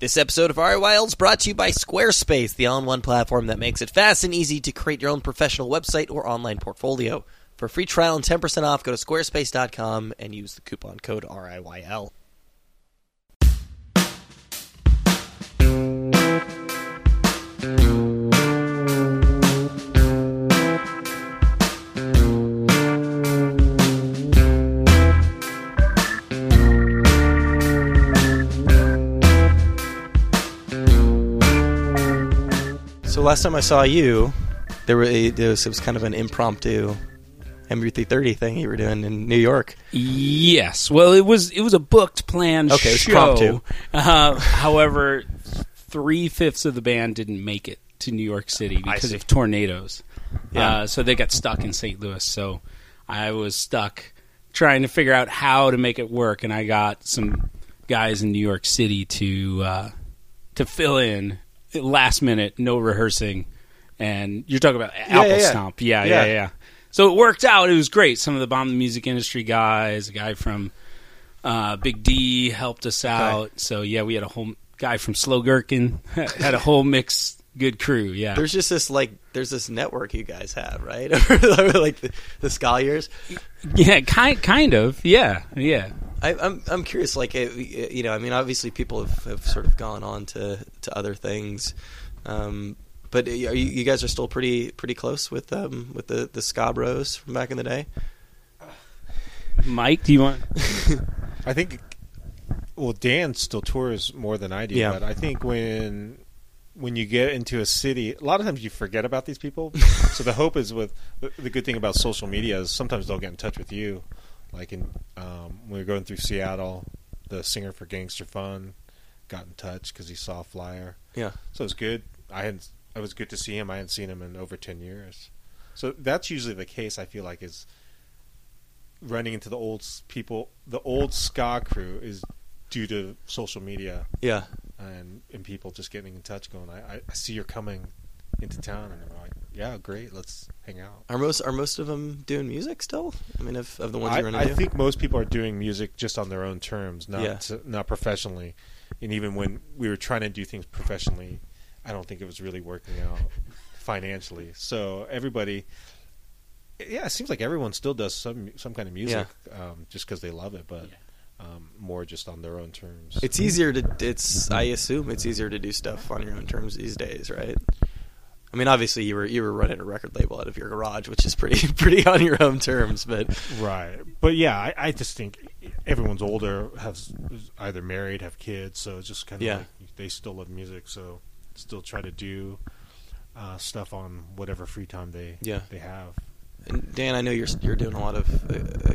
This episode of RIYL is brought to you by Squarespace, the all-in-one platform that makes it fast and easy to create your own professional website or online portfolio. For free trial and 10% off, go to squarespace.com and use the coupon code RIYL. Last time I saw you, there, were a, there was, it was kind of an impromptu MU330 thing you were doing in New York. Yes. Well, it was it was a booked planned Okay, it was show. Uh, however, three fifths of the band didn't make it to New York City because of tornadoes. Yeah. Uh, so they got stuck in St. Louis. So I was stuck trying to figure out how to make it work, and I got some guys in New York City to uh, to fill in last minute, no rehearsing. And you're talking about Apple yeah. Stomp, yeah, Yeah. yeah, yeah. So it worked out. It was great. Some of the bomb the music industry guys, a guy from uh, Big D helped us out. So yeah, we had a whole guy from Slow Gherkin had a whole mix. Good crew, yeah. There's just this like there's this network you guys have, right? like the, the Scholars. yeah, kind kind of, yeah, yeah. I, I'm I'm curious, like you know, I mean, obviously people have, have sort of gone on to, to other things, um, but are you, you guys are still pretty pretty close with um, with the the ska bros from back in the day. Mike, do you want? I think. Well, Dan still tours more than I do, Yeah. but I think when when you get into a city, a lot of times you forget about these people. so the hope is with the, good thing about social media is sometimes they'll get in touch with you. Like in um, when we were going through Seattle, the singer for Gangster Fun got in touch because he saw a flyer. Yeah, So it was good. I had it was good to see him. I hadn't seen him in over ten years. So that's usually the case. I feel like is running into the old people. The old ska crew is due to social media yeah. And and people just getting in touch, going, I, I, I see you're coming into town, and I'm like, yeah, great, let's hang out. Are most are most of them doing music still? I mean, of, of the ones I, you run I into. think most people are doing music just on their own terms, not Yeah. to- not professionally. And even when we were trying to do things professionally, I don't think it was really working out financially. So everybody, yeah, it seems like everyone still does some some kind of music, um, just because they love it, but um, more just on their own terms. It's easier to. It's. I assume it's easier to do stuff on your own terms these days, right? I mean, obviously you were you were running a record label out of your garage, which is pretty pretty on your own terms. But Right, but yeah, I, I just think everyone's older, has either married, have kids, so it's just kind of Yeah. like they still love music, so still try to do uh, stuff on whatever free time they Yeah. they have. and Dan, I know you're you're doing a lot of. Uh, uh,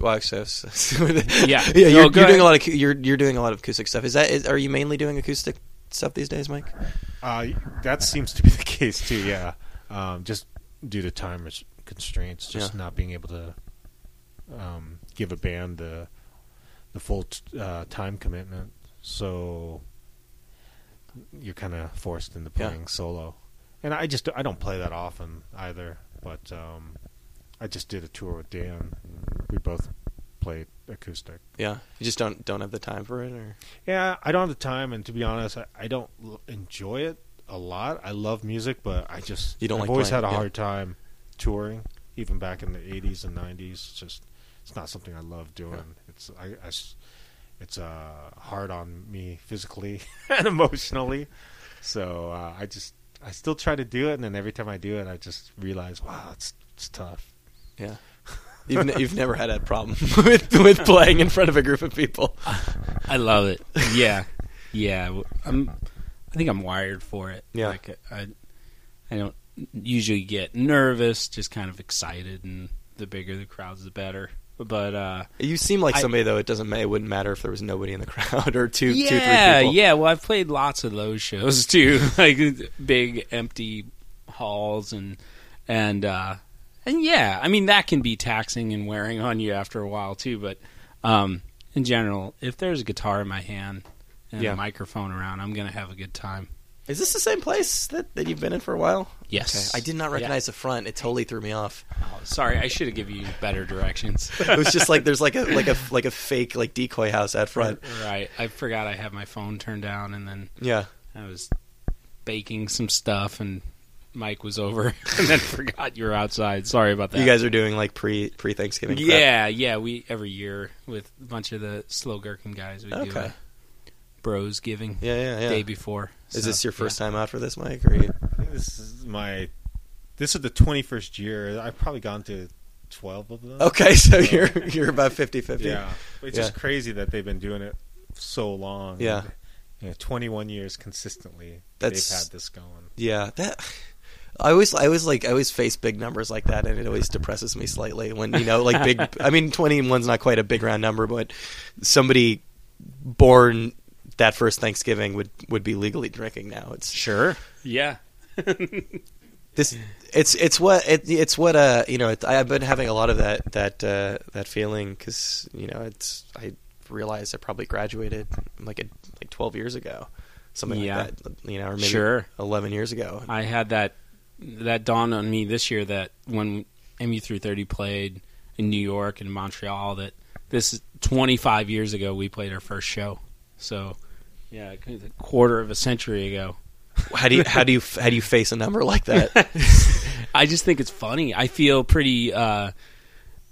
well, actually, I was- Yeah. yeah. You're, go you're doing a lot of you're you're doing a lot of acoustic stuff. Is that is, are you mainly doing acoustic stuff these days, Mike? Uh, that seems to be the case too. Yeah, um, just due to time constraints, just Yeah. not being able to um, give a band the the full t- uh, time commitment. So you're kind of forced into Yeah. playing solo, and I just I don't play that often either. But um, I just did a tour with Dan. We both played acoustic. Yeah, you just don't don't have the time for it, or Yeah, I don't have the time, and to be honest, I, I don't l- enjoy it a lot. I love music, but I just You don't I've like always playing, had a yeah. hard time touring, even back in the '80s and '90s. It's just it's not something I love doing. It's I, I it's uh, hard on me physically and emotionally. So uh, I just I still try to do it, and then every time I do it, I just realize, wow, it's it's tough. Yeah. You've you've never had a problem with with playing in front of a group of people. I love it. Yeah, yeah. I'm. I think I'm wired for it. Yeah. Like I, I don't usually get nervous. Just kind of excited, and the bigger the crowds, the better. But uh, You seem like I- somebody though. It doesn't it wouldn't matter if there was nobody in the crowd or two yeah, two three people. yeah. Well, I've played lots of those shows too, like big empty halls and and uh, and yeah. I mean that can be taxing and wearing on you after a while too. But um, in general, if there's a guitar in my hand and Yeah. a microphone around, I'm gonna have a good time. Is this the same place that, that you've been in for a while? Yes. Okay. I did not recognize the front. It totally threw me off. Oh, sorry, I should have given you better directions. It was just like there's like a like a like a fake like decoy house out front. right. I forgot I had my phone turned down, and then Yeah. I was baking some stuff, and Mike was over, and then forgot you were outside. Sorry about that. You guys are doing like pre pre Thanksgiving. Yeah, yeah. We every year with a bunch of the slow gherkin guys, we do Okay. a bros giving Yeah, yeah, yeah. day before. Is So, this your yeah. first time out for this, Mike? Or you? This is my. This is the twenty first year. I've probably gone to twelve of them. Okay, so you're you're about 50-50. Yeah, it's Yeah. just crazy that they've been doing it so long. Yeah. you know, twenty one years consistently. That's- they've had this going. Yeah, that I always I always like I always face big numbers like that, and it always depresses me slightly when you know like big. I mean, twenty and one's not quite a big round number, but somebody born that first Thanksgiving would would be legally drinking now. It's Sure. Yeah. this it's it's what it, it's what uh you know it, I've been having a lot of that that uh, that feeling because you know it's I realized I probably graduated like a, like twelve years ago, something Yeah. like that, you know, or maybe Sure. eleven years ago. I had that that dawned on me this year that when MU330 played in New York and Montreal that this is 25 years ago we played our first show. So yeah, a quarter of a century ago. How do you how do you how do you face a number like that? I just think it's funny. I feel pretty uh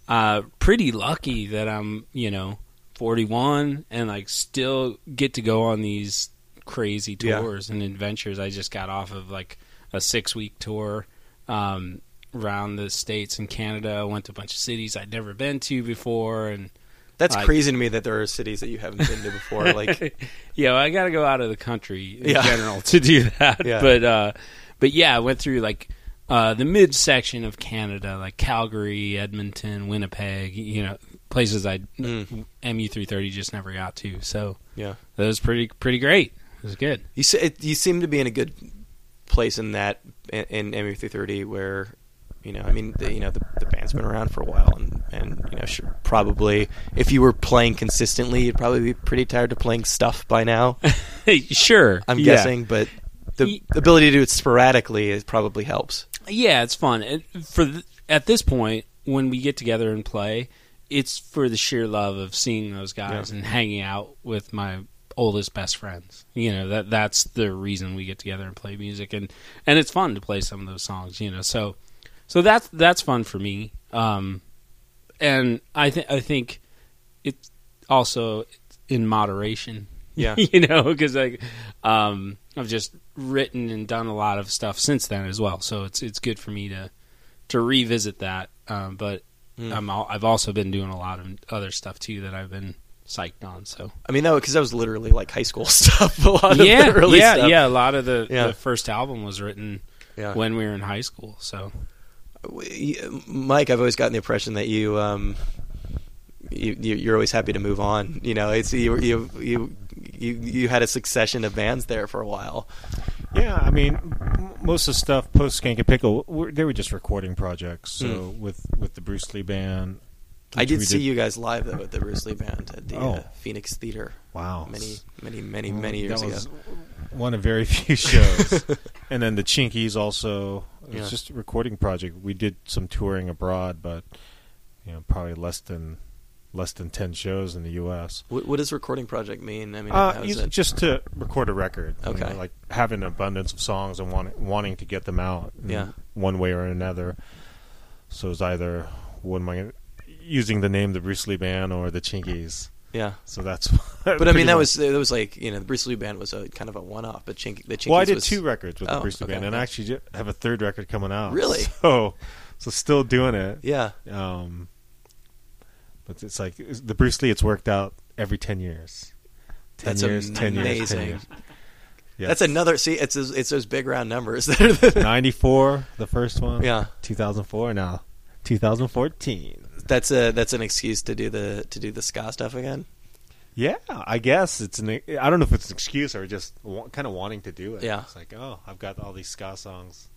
uh pretty lucky that I'm, you know, 41 and like still get to go on these crazy Yeah. tours and adventures. I just got off of like a 6-week tour um around the states and Canada. Went to a bunch of cities I'd never been to before and That's I- crazy to me that there are cities that you haven't been to before. Like, yeah, well, I got to go out of the country in Yeah. general to do that. Yeah. But uh, but yeah, I went through like uh, the mid section of Canada, like Calgary, Edmonton, Winnipeg. You know, places I Mm. MU three thirty just never got to. So yeah, that was pretty pretty great. It was good. you you seem to be in a good place in that in, in MU330 where you know, I mean, the, you know, the, the band's been around for a while, and and you know, sure, probably if you were playing consistently, you'd probably be pretty tired of playing stuff by now. sure, I'm yeah. guessing, but the ability to do it sporadically is probably helps. Yeah, it's fun. And for th- at this point, when we get together and play, it's for the sheer love of seeing those guys Yeah. and hanging out with my oldest best friends. You know that that's the reason we get together and play music, and and it's fun to play some of those songs. You know, so so that's that's fun for me. Um, and I think I think it's also in moderation. Yeah. you know, because I, um, I've just written and done a lot of stuff since then as well. So it's it's good for me to to revisit that. Um, but Mm. I'm I've also been doing a lot of other stuff too that I've been psyched on. So I mean, that because that was literally like high school stuff. A lot of yeah, the early yeah, stuff. yeah. A lot of the, Yeah. the first album was written yeah. when we were in high school. So Mike, I've always gotten the impression that you, um, you, you you're always happy to move on. You know, it's you you you you, you had a succession of bands there for a while. Yeah, I mean, most of the stuff post Skankin' Pickle, were, they were just recording projects. So with with the Bruce Lee band, I did see you guys live though at the Bruce Lee band at the uh, Oh. Phoenix Theater Wow, many many many Well, many years ago. One of very few shows, and then the Chinkees also. It was Yeah. just a recording project. We did some touring abroad, but you know, probably less than less than ten shows in the U.S. What, what does recording project mean? I mean, Uh, how is it? just to record a record. you Okay. know, like having an abundance of songs and want, wanting to get them out. Yeah. One way or another. So it's either what am I using the name the Bruce Lee Band or the Chinkees. yeah. So that's. But I mean, that was it was like you know the Bruce Lee band was a kind of a one off, but Chink, the Chinkees Well, I did was, two records with Oh, the Bruce Lee okay, Band, and okay. I actually have a third record coming out. Really? So, so still doing it. Yeah, Um, but it's like the Bruce Lee. It's worked out every ten years. Ten That's years. Ten years. amazing. Ten years. Yeah. that's another. See, it's those- it's those big round numbers. that are the- 94, the first one. yeah, 2004 now 2014 that's a that's an excuse to do the to do the ska stuff again. yeah i guess it's an i don't know if it's an excuse or just wa- kind of wanting to do it Yeah. it's like oh i've got all these ska songs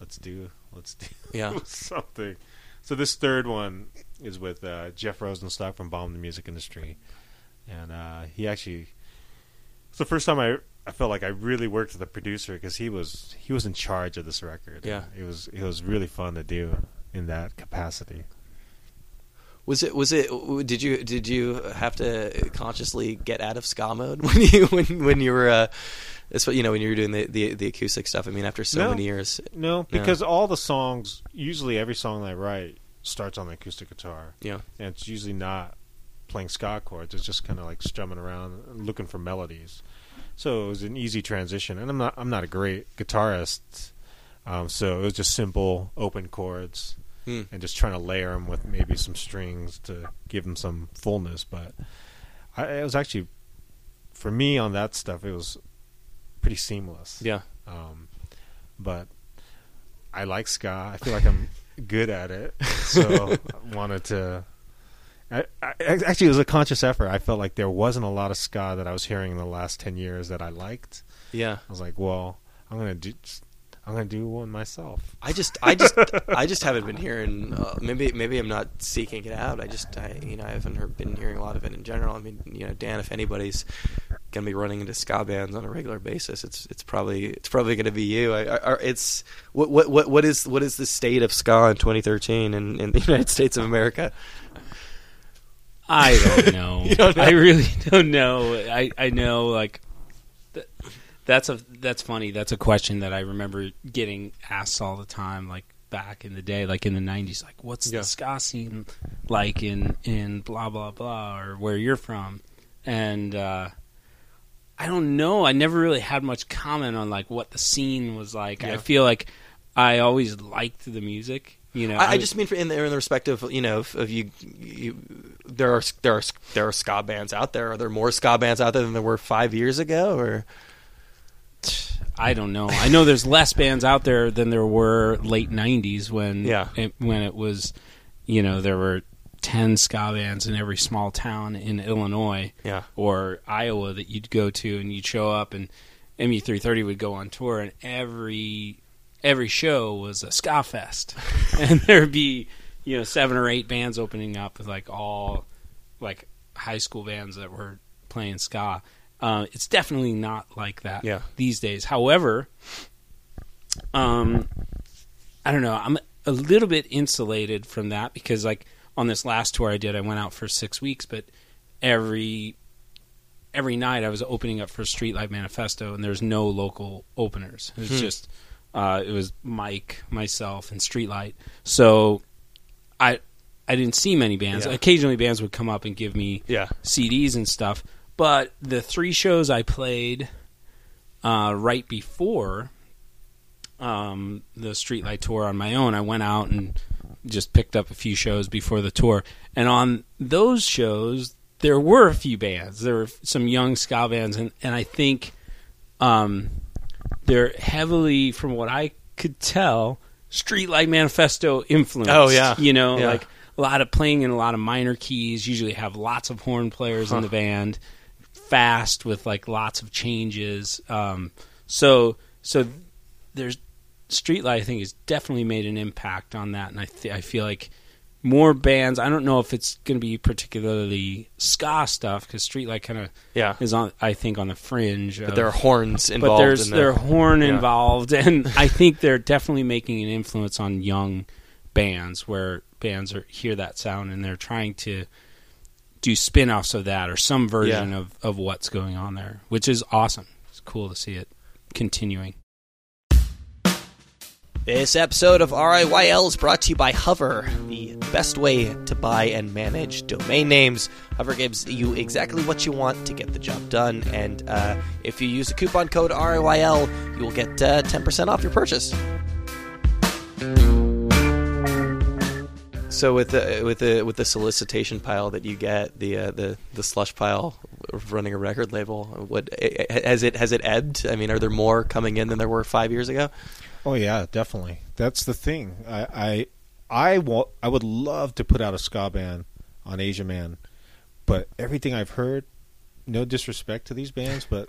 let's do let's do Yeah. something so this third one is with uh, jeff rosenstock from bomb the music industry and uh, he actually it's the first time i I felt like I really worked with the producer because he was he was in charge of this record. Yeah. it was it was really fun to do in that capacity. Was it? Was it? Did you? Did you have to consciously get out of ska mode when you when when you were? Uh, it's what you know when you were doing the, the the acoustic stuff. I mean, after so No. many years. No, because all the songs, usually every song I write starts on the acoustic guitar, Yeah. and it's usually not playing ska chords. It's just kind of like strumming around, looking for melodies. So it was an easy transition, and I'm not I'm not a great guitarist, um, so it was just simple open chords, Hmm. and just trying to layer them with maybe some strings to give them some fullness. But I, it was actually for me on that stuff, it was pretty seamless. Yeah. Um, but I like ska. I feel like I'm good at it, so I wanted to. I, I, actually, it was a conscious effort. I felt like there wasn't a lot of ska that I was hearing in the last ten years that I liked. Yeah. I was like, well, I'm gonna do. I'm gonna do one myself. I just, I just, I just haven't been hearing. Uh, maybe, maybe I'm not seeking it out. I just, I, you know, I haven't heard, been hearing a lot of it in general. I mean, you know, Dan, if anybody's gonna be running into ska bands on a regular basis, it's, it's probably, it's probably gonna be you. I, I, it's what, what, what, what is, what is the state of ska in 2013 in, in the United States of America? I don't know. Don't know? I really don't know. I I know like th- that's a that's funny. That's a question that I remember getting asked all the time. Like back in the day, like in the '90s, like what's Yeah. the ska scene like in in blah blah blah or where you're from, and uh, I don't know. I never really had much comment on like what the scene was like. Yeah. I feel like I always liked the music. You know, I, I just mean for in the, in the respect of you know of, of you, you, there are there are there are ska bands out there. Are there more ska bands out there than there were five years ago? Or I don't know. I know there's less bands out there than there were late '90s when Yeah. it, when it was, you know, there were ten ska bands in every small town in Illinois yeah, or Iowa that you'd go to, and you'd show up, and MU330 would go on tour, and every every show was a ska fest, and there'd be you know seven or eight bands opening up with like all like high school bands that were playing ska. Uh, it's definitely not like that Yeah. these days. However, um, I don't know. I'm a little bit insulated from that because, like, on this last tour I did, I went out for six weeks, but every every night I was opening up for Streetlight Manifesto, and there's no local openers. It was Hmm. just uh, it was Mike, myself, and Streetlight. So I I didn't see many bands. Yeah. Occasionally, bands would come up and give me yeah, CDs and stuff. But the three shows I played uh, right before um, the Streetlight tour on my own, I went out and just picked up a few shows before the tour. And on those shows, there were a few bands. There were some young ska bands, and, and I think um, they're heavily, from what I could tell, Streetlight Manifesto influenced. Oh, yeah. you know, Yeah. like a lot of playing in a lot of minor keys. Usually have lots of horn players in the band, fast with like lots of changes. Um, so so there's Streetlight. I think has definitely made an impact on that, and I th- I feel like more bands. I don't know if it's going to be particularly ska stuff because Streetlight kind of yeah. is on. I think on the fringe. But of- there are horns involved. but there's in the, there horn yeah. involved, and I think they're definitely making an influence on young bands where bands are hear that sound and they're trying to do spin-offs of that or some version Yeah. of, of what's going on there, which is awesome. It's cool to see it continuing. This episode of RIYL is brought to you by Hover, the best way to buy and manage domain names. Hover gives you exactly what you want to get the job done, and uh, if you use the coupon code RIYL, you will get uh, 10% off your purchase. So with the with the with the solicitation pile that you get, the uh, the the slush pile of running a record label, what eh, has it has it ebbed? I mean, are there more coming in than there were five years ago? Oh yeah, definitely. That's the thing. I I I, wa- I would love to put out a ska band on Asian Man, but everything I've heard, no disrespect to these bands, but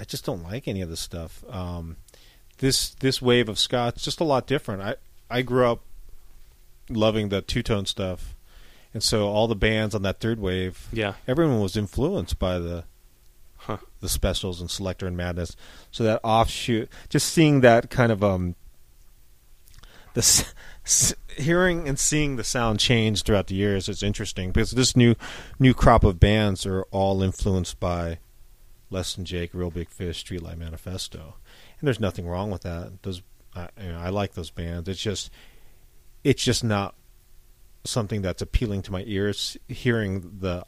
I just don't like any of this stuff. Um, this this wave of ska, it's just a lot different. I I grew up loving the two tone stuff, and so all the bands on that third wave, Yeah. everyone was influenced by the Huh. the specials and Selecter and Madness. So that offshoot, just seeing that kind of um, the s- s- hearing and seeing the sound change throughout the years is interesting because this new new crop of bands are all influenced by Less Than Jake, Real Big Fish, Streetlight Manifesto, and there's nothing wrong with that. Those I, you know, I like those bands. It's just it's just not something that's appealing to my ears. Hearing the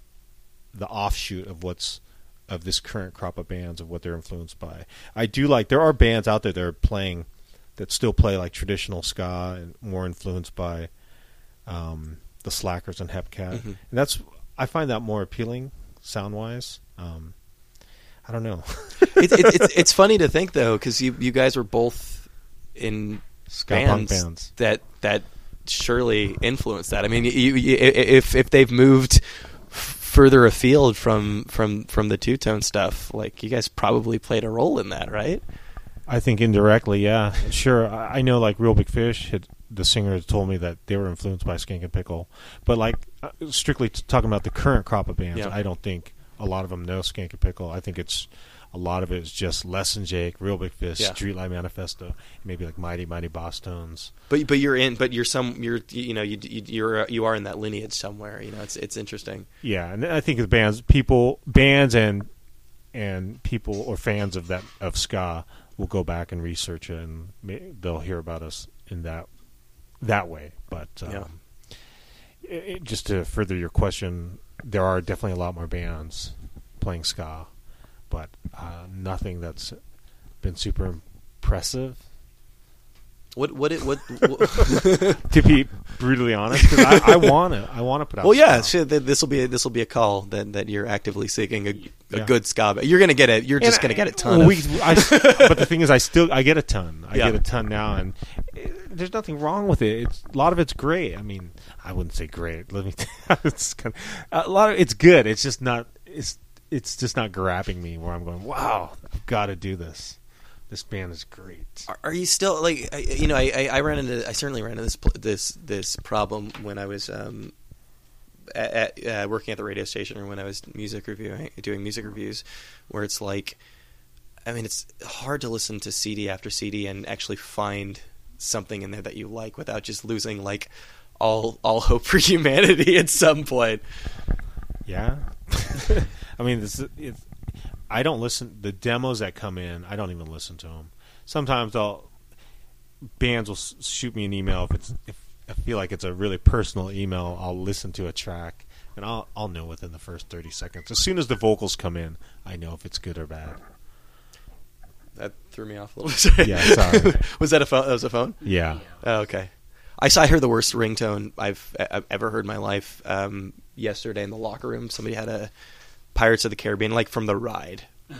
the offshoot of what's of this current crop of bands of what they're influenced by. I do like there are bands out there that are playing that still play like traditional ska and more influenced by um, the Slackers and Hepcat, Mhm. and that's I find that more appealing sound wise. Um, I don't know. it, it, it's it's funny to think though because you you guys were both in Ska bands, punk bands. that that surely influenced that. I mean, you, you, if if they've moved further afield from from from the two tone stuff, like you guys probably played a role in that, right? I think indirectly, yeah, sure. I know, like Real Big Fish, had, the singer told me that they were influenced by Skankin' Pickle, but like uh, strictly talking about the current crop of bands, Yeah. I don't think a lot of them know Skankin' Pickle. I think it's a lot of it is just Less Than Jake, Real Big Fish, Yeah. Streetlight Manifesto, maybe like Mighty Mighty Bosstones. But but you're in, but you're some you're you know you you- you're you are in that lineage somewhere. You know, it's it's interesting. Yeah, and I think the bands, people, bands, and and people or fans of that of ska will go back and research it, and may, they'll hear about us in that that way. But um, Yeah. it, it- just to further your question, there are definitely a lot more bands playing ska, but uh, nothing that's been super impressive. What what it what? what To be brutally honest, 'cause I, I want to, I want to put out. well, yeah, this will be this will be a call that that you're actively seeking a, a Yeah. good ska. You're gonna get it. You're just And gonna get a ton. well, we- I- but the thing is, I still I get a ton. I Yeah. get a ton now, and eh, there's nothing wrong with it. It's a lot of it's great. I mean, I wouldn't say great. Let me. it's kind of, a lot of it's good. It's just not. It's it's just not grabbing me where I'm going. Wow, I've got to do this. This band is great. Are- Are you still like I- you know? I, I, I ran into I certainly ran into this this this problem when I was um, at, at, uh, working at the radio station or when I was music reviewing doing music reviews, where it's like, I mean, it's hard to listen to CD after CD and actually find something in there that you like without just losing like all all hope for humanity at some point. Yeah. I mean, this is- it's, I don't listen. The demos that come in, I don't even listen to them. Sometimes I'll bands will shoot me an email if it's if I feel like it's a really personal email. I'll listen to a track and I'll I'll know within the first thirty seconds. As soon as the vocals come in, I know if it's good or bad. That threw me off a little bit. Yeah, sorry. was that a phone? That was a phone. Yeah. Oh, okay. I saw I heard the worst ringtone I've, I've ever heard in my life. Um, yesterday in the locker room, somebody had a Pirates of the Caribbean, like from the ride.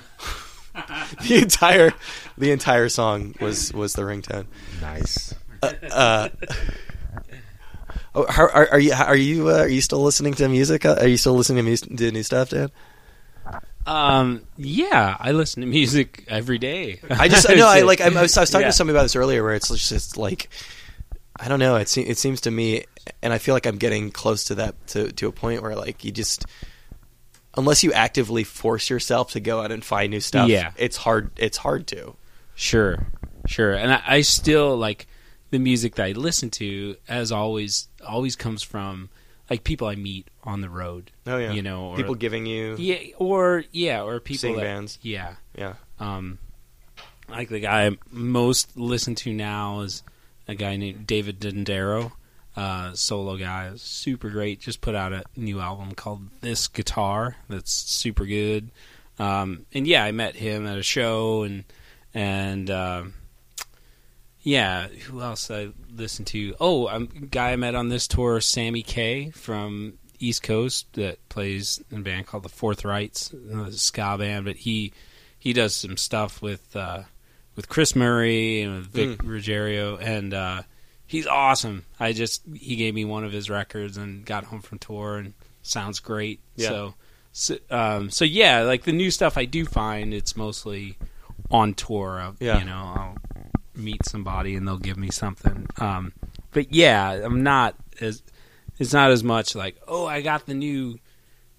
the entire the entire song was was the ringtone. Nice. Uh, uh, oh, how, are, are you are you uh, are you still listening to music? Uh, Are you still listening to, mus- to new stuff, Dan? Um, yeah, I listen to music every day. I just no, I like I was, I was talking Yeah. to somebody about this earlier, where it's just like I don't know. It se- it seems to me, and I feel like I'm getting close to that to to a point where like you just unless you actively force yourself to go out and find new stuff, Yeah. it's hard. It's hard to. Sure, sure. And I, I still like the music that I listen to. As always, always comes from like people I meet on the road. Oh yeah, you know, or, people giving you yeah, or yeah, or people Seeing that, bands. Yeah, yeah. um, like the guy I most listen to now is a guy named David Dondero, uh, solo guy, super great. Just put out a new album called This Guitar that's super good. Um, and yeah, I met him at a show, and and um yeah, who else I listened to? Oh, a guy I met on this tour, Sammy Kay from East Coast that plays in a band called the Forthrights, a ska band, but he he does some stuff with uh, with Chris Murray and with Vic Ruggiero, and uh, he's awesome. I just he gave me one of his records and got home from tour and sounds great. Yeah. So so, um, so yeah, like the new stuff I do find, it's mostly on tour. Of, Yeah. You know, I'll meet somebody and they'll give me something. Um, but yeah, I'm not as it's not as much like oh I got the new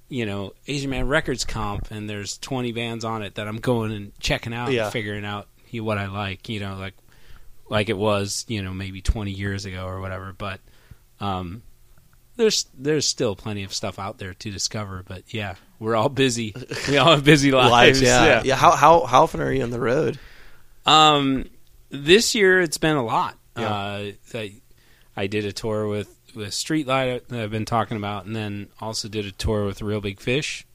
you know Asian Man Records comp and there's 20 bands on it that I'm going and checking out Yeah. and figuring out you know, what I like, you know, like like it was, you know, maybe 20 years ago or whatever, but um there's there's still plenty of stuff out there to discover, but yeah, we're all busy. We all have busy lives. Lives, yeah. yeah. How how how often are you on the road? Um, this year it's been a lot. Yeah. Uh, I, I did a tour with with Streetlight that I've been talking about, and then also did a tour with Real Big Fish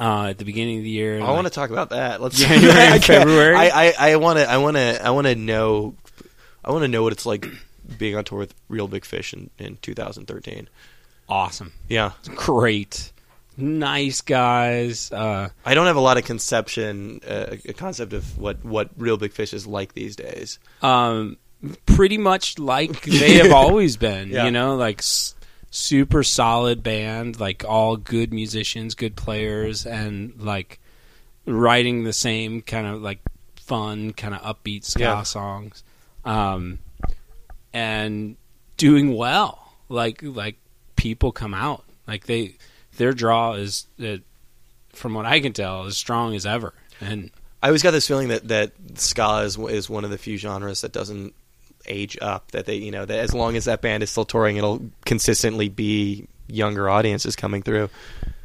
uh, at the beginning of the year. I want to talk about that. Let's January and February? I want to I want to I want to know I want to know what it's like being on tour with Real Big Fish in, in 2013. awesome, Yeah, great, nice guys. Uh, I don't have a lot of conception uh, a concept of what what Real Big Fish is like these days. um, pretty much like they have always been. Yeah. You know, like s- super solid band, like all good musicians, good players, and like writing the same kind of like fun, kind of upbeat ska Yeah. songs, um, and doing well. Like like people come out, like they their draw is uh, from what I can tell as strong as ever, and I always got this feeling that that ska is is one of the few genres that doesn't age up. That they you know that as long as that band is still touring, it'll consistently be younger audiences coming through.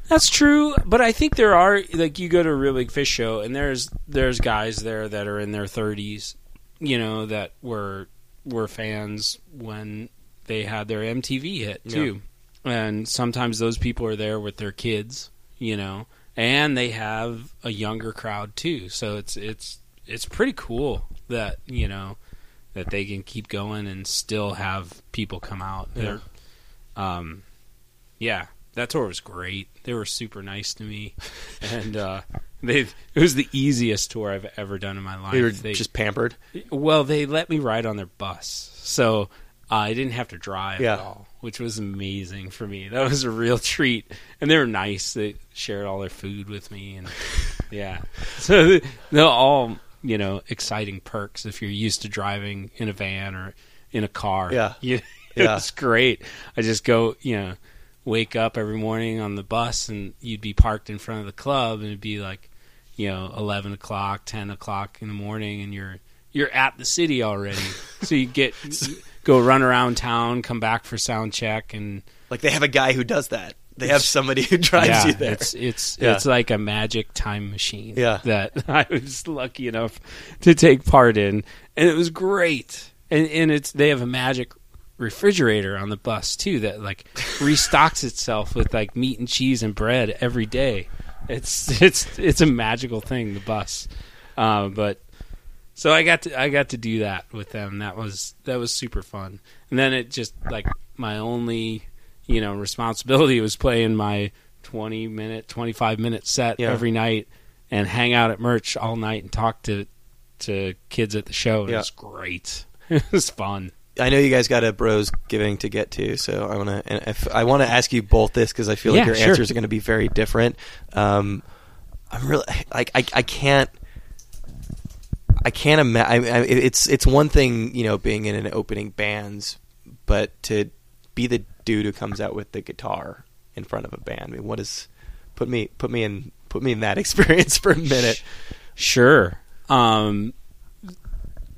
That's true, but I think there are like you go to a real big fish show and there's there's guys there that are in their 30s, you know, that were were fans when they had their MTV hit too. And sometimes those people are there with their kids, you know, and they have a younger crowd too. So it's it's it's pretty cool that, you know, that they can keep going and still have people come out. Yeah. Um yeah, that tour was great. They were super nice to me, and uh, they it was the easiest tour I've ever done in my life. We were They- just pampered. well, they let me ride on their bus, so uh, I didn't have to drive Yeah. at all, which was amazing for me. That was a real treat, and they were nice. They shared all their food with me, and yeah, so they're all you know exciting perks if you're used to driving in a van or in a car. Yeah. You- Yeah. it's great. I just go, you know, wake up every morning on the bus, and you'd be parked in front of the club, and it'd be like, you know, eleven o'clock, ten o'clock in the morning, and you're you're at the city already. so you get go run around town, come back for sound check, and Like they have a guy who does that. They have somebody who drives yeah, you there. it's it's Yeah. it's like a magic time machine. Yeah. that I was lucky enough to take part in, and it was great. And and it's they have a magic refrigerator on the bus too that like restocks itself with like meat and cheese and bread every day. It's it's it's a magical thing. The bus, uh, but so I got to I got to do that with them. That was that was super fun. And then it just like my only you know responsibility was playing my 20 minute 25 minute set Yeah. every night and hang out at merch all night and talk to to kids at the show. It Yeah. was great. It was fun. I know you guys got a bros giving to get to, so I want to. And if I want to ask you both this because I feel like Yeah, your sure. answers are going to be very different. Um, I'm really like I, I can't. I can't imagine. It's it's one thing you know being in an opening bands, but to be the dude who comes out with the guitar in front of a band. I mean, what is put me put me in put me in that experience for a minute. Sure. Um,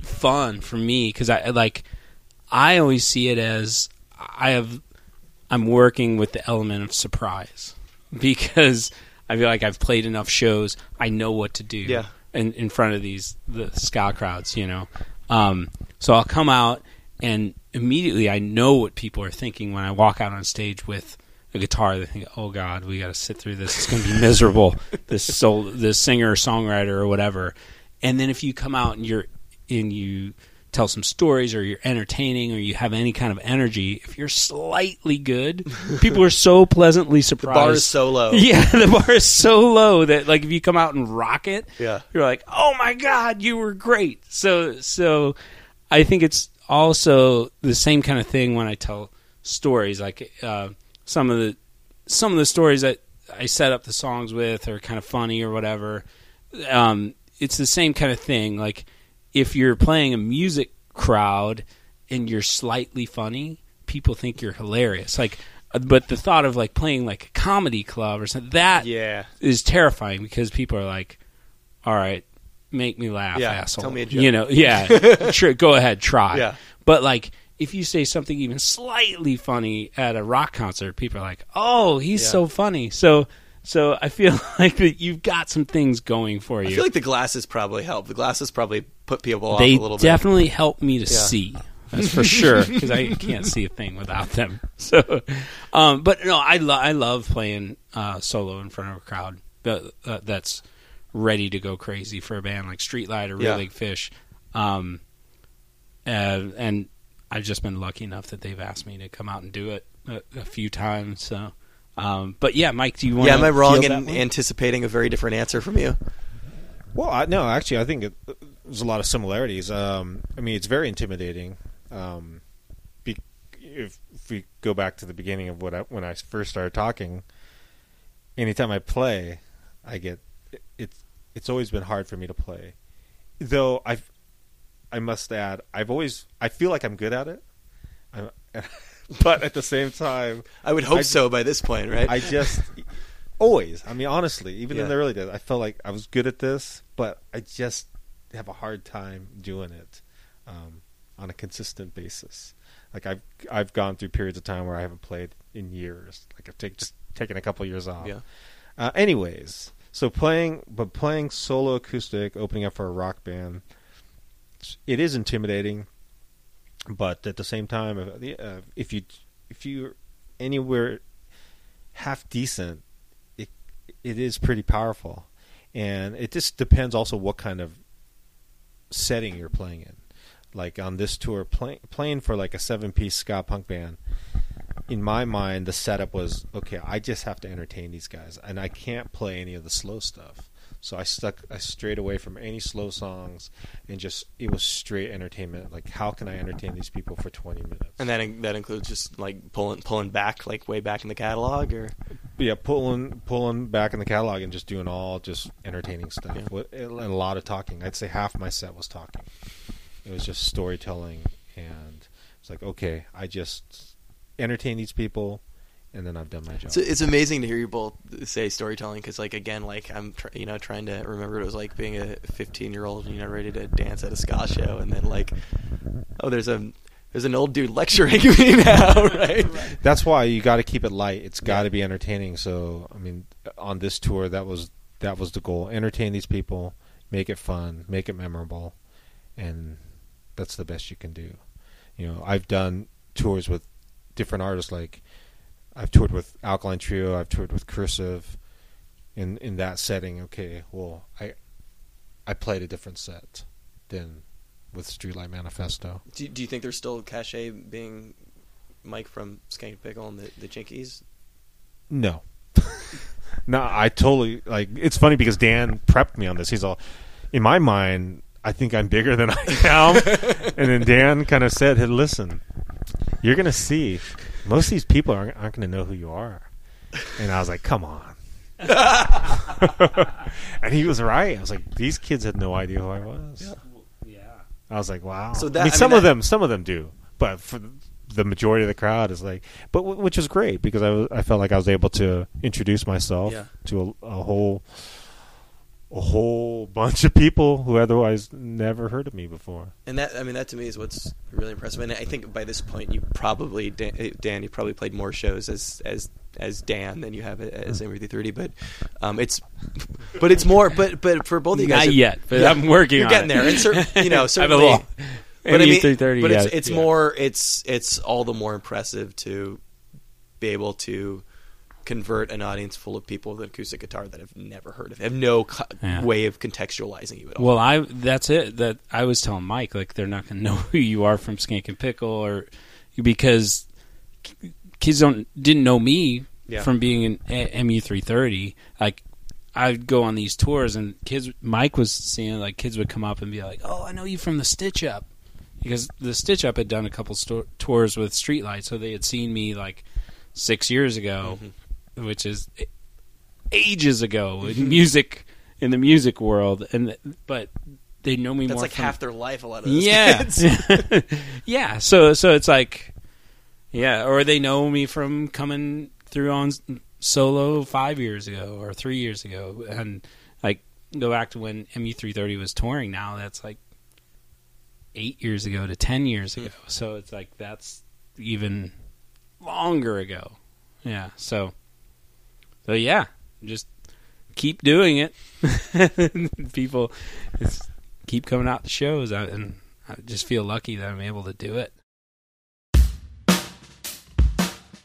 fun for me because I like. I always see it as I have. I'm working with the element of surprise because I feel like I've played enough shows. I know what to do. Yeah. In in front of these the ska crowds, you know. Um, so I'll come out and immediately I know what people are thinking when I walk out on stage with a guitar. They think, "Oh God, we got to sit through this. It's going to be miserable." this soul, this singer, songwriter, or whatever. And then if you come out and you're and you tell some stories, or you're entertaining, or you have any kind of energy, if you're slightly good, people are so pleasantly surprised. The bar is so low. Yeah, the bar is so low that like if you come out and rock it, Yeah. you're like, "Oh my god, you were great." So so I think it's also the same kind of thing when I tell stories like uh, some of the some of the stories that I set up the songs with are kind of funny or whatever. Um, it's the same kind of thing. Like if you're playing a music crowd and you're slightly funny, people think you're hilarious. Like Uh, But the thought of like playing like a comedy club or something that is Yeah. terrifying because people are like, "All right, make me laugh, Yeah, asshole." tell me a joke. You know, yeah, sure, go ahead, try. Yeah. But like, if you say something even slightly funny at a rock concert, people are like, "Oh, he's Yeah. so funny." So, so I feel like that you've got some things going for you. I feel like the glasses probably help. The glasses probably put people off they a little bit. They definitely help me to Yeah. see. That's for sure because I can't see a thing without them. So, um, but no, I lo- I love playing uh, solo in front of a crowd that, uh, that's ready to go crazy for a band like Streetlight or Real Yeah. Big Fish. Um, uh, and I've just been lucky enough that they've asked me to come out and do it a, a few times. So, um, but yeah, Mike, do you bit. want? Yeah, am I wrong in anticipating a very different answer from you? Well, I, no, actually, I think it, there's a lot of similarities. Um, I mean, it's very intimidating. Um, be, if, if we go back to the beginning of what I, when I first started talking, anytime I play, I get it, it's it's always been hard for me to play. Though I, I must add, I've always I feel like I'm good at it, I'm, but at the same time, I would hope I- so by this point, right? I just always. I mean, honestly, even Yeah. in the early days, I felt like I was good at this, but I just have a hard time doing it um, on a consistent basis. Like I've I've gone through periods of time where I haven't played in years. Like I've take, just taken a couple years off. yeah. Uh, anyways, so playing, but playing solo acoustic, opening up for a rock band, it is intimidating. But at the same time, if, uh, if you if you're anywhere half decent, it it is pretty powerful, and it just depends also what kind of setting you're playing in. Like on this tour, play, playing for like a seven piece ska punk band, in my mind, the setup was okay. I just have to entertain these guys, and I can't play any of the slow stuff. So I stuck, I strayed away from any slow songs, and just it was straight entertainment. Like, how can I entertain these people for twenty minutes? And that that includes just like pulling pulling back, like way back in the catalog, or yeah, pulling pulling back in the catalog and just doing all just entertaining stuff Yeah. with, and a lot of talking. I'd say half my set was talking. It was just storytelling, and it's like okay, I just entertain these people, and then I've done my job. So it's amazing to hear you both say storytelling because, like, again, like I'm, tr- you know, trying to remember what it was like being a 15 year old, you know, ready to dance at a ska show, and then like, oh, there's a there's an old dude lecturing me now, right? That's why you got to keep it light. It's got to be entertaining. So I mean, on this tour, that was that was the goal: entertain these people, make it fun, make it memorable, and that's the best you can do. You know, I've done tours with different artists. Like I've toured with Alkaline Trio, I've toured with Cursive. In in that setting, okay, well, I I played a different set than with Streetlight Manifesto. Do, do you think there's still cachet being Mike from Skank Pickle and the, the Chinkees? No. no, I totally like it's funny because Dan prepped me on this. He's all in my mind, I think I'm bigger than I am. and then Dan kind of said, "Hey, listen. You're going to see most of these people aren't, aren't going to know who you are." And I was like, "Come on." and he was right. I was like, "These kids had no idea who I was." Yeah. I was like, "Wow." So I that- mean, I mean, some of that- them, some of them do, but for the majority of the crowd is like, but w- which is great because I, was, I felt like I was able to introduce myself Yeah. to a, a whole a whole bunch of people who otherwise never heard of me before. And that, I mean, that to me is what's really impressive. And I think by this point, you probably Dan, eh, Dan you probably played more shows as as as Dan than you have as Hmm. MU330. But um, it's but it's more. But but for both of you guys, Not it- yet, but Yeah. I'm working You're on getting it. there, and cer- you know, I have a certainly. little- but I mean, MU330, but it's yeah, it's yeah. more it's it's all the more impressive to be able to convert an audience full of people with an acoustic guitar that have never heard of, have no co- Yeah. way of contextualizing you at all. Well, I that's it. That I was telling Mike like they're not going to know who you are from Skankin' Pickle or because kids don't didn't know me Yeah. from being in A- MU330. Like I'd go on these tours and kids. Mike was seeing like kids would come up and be like, "Oh, I know you from the Stitch Up," because the Stitch Up had done a couple sto- tours with Streetlight, so they had seen me like six years ago, Mm-hmm. Which is ages ago in mm-hmm. music in the music world, and but they know me That's more. like from, half their life. A lot of those yeah, kids. yeah. So so it's like Yeah, or they know me from coming through on solo five years ago or three years ago, and like go back to when MU330 was touring. Now that's like eight years ago to ten years hmm. ago. So it's like that's even longer ago. Yeah. So, so yeah, just keep doing it. People keep coming out to shows, I- and I just feel lucky that I'm able to do it.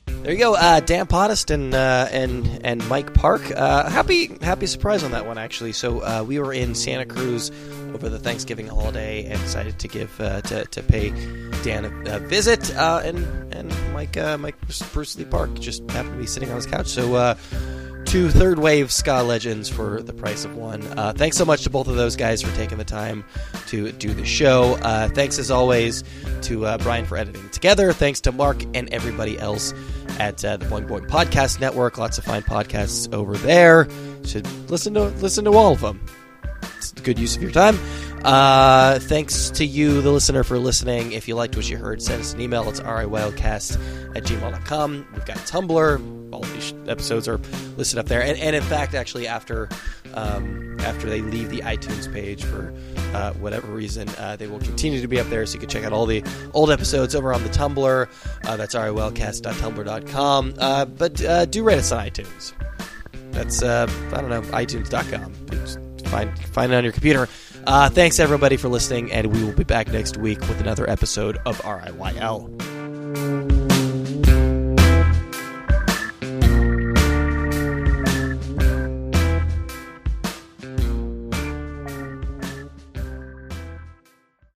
There you go, uh, Dan Potthast and uh, and and Mike Park. Uh, happy happy surprise on that one actually. So uh, we were in Santa Cruz over the Thanksgiving holiday and decided to give uh, to, to pay Dan a, a visit. Uh, and and Mike uh, Mike Bruce Lee Park just happened to be sitting on his couch. So. Uh, Two third wave ska legends for the price of one. Uh, thanks so much to both of those guys for taking the time to do the show. Uh, thanks as always to Brian for editing it together. Thanks to Mark and everybody else at uh, the Boing Boing Podcast Network. Lots of fine podcasts over there. Should listen to listen to all of them. Good use of your time. Uh, thanks to you, the listener, for listening. If you liked what you heard, send us an email. It's riylcast at gmail.com. We've got Tumblr. All of these episodes are listed up there. And, and in fact, actually, after um, after they leave the iTunes page for uh, whatever reason, uh, they will continue to be up there. So you can check out all the old episodes over on the Tumblr. Uh, that's riylcast.tumblr.com. Uh, but uh, do rate us on iTunes. That's uh, I don't know iTunes.com. Just find find it on your computer. Uh, thanks everybody for listening, and we will be back next week with another episode of RIYL.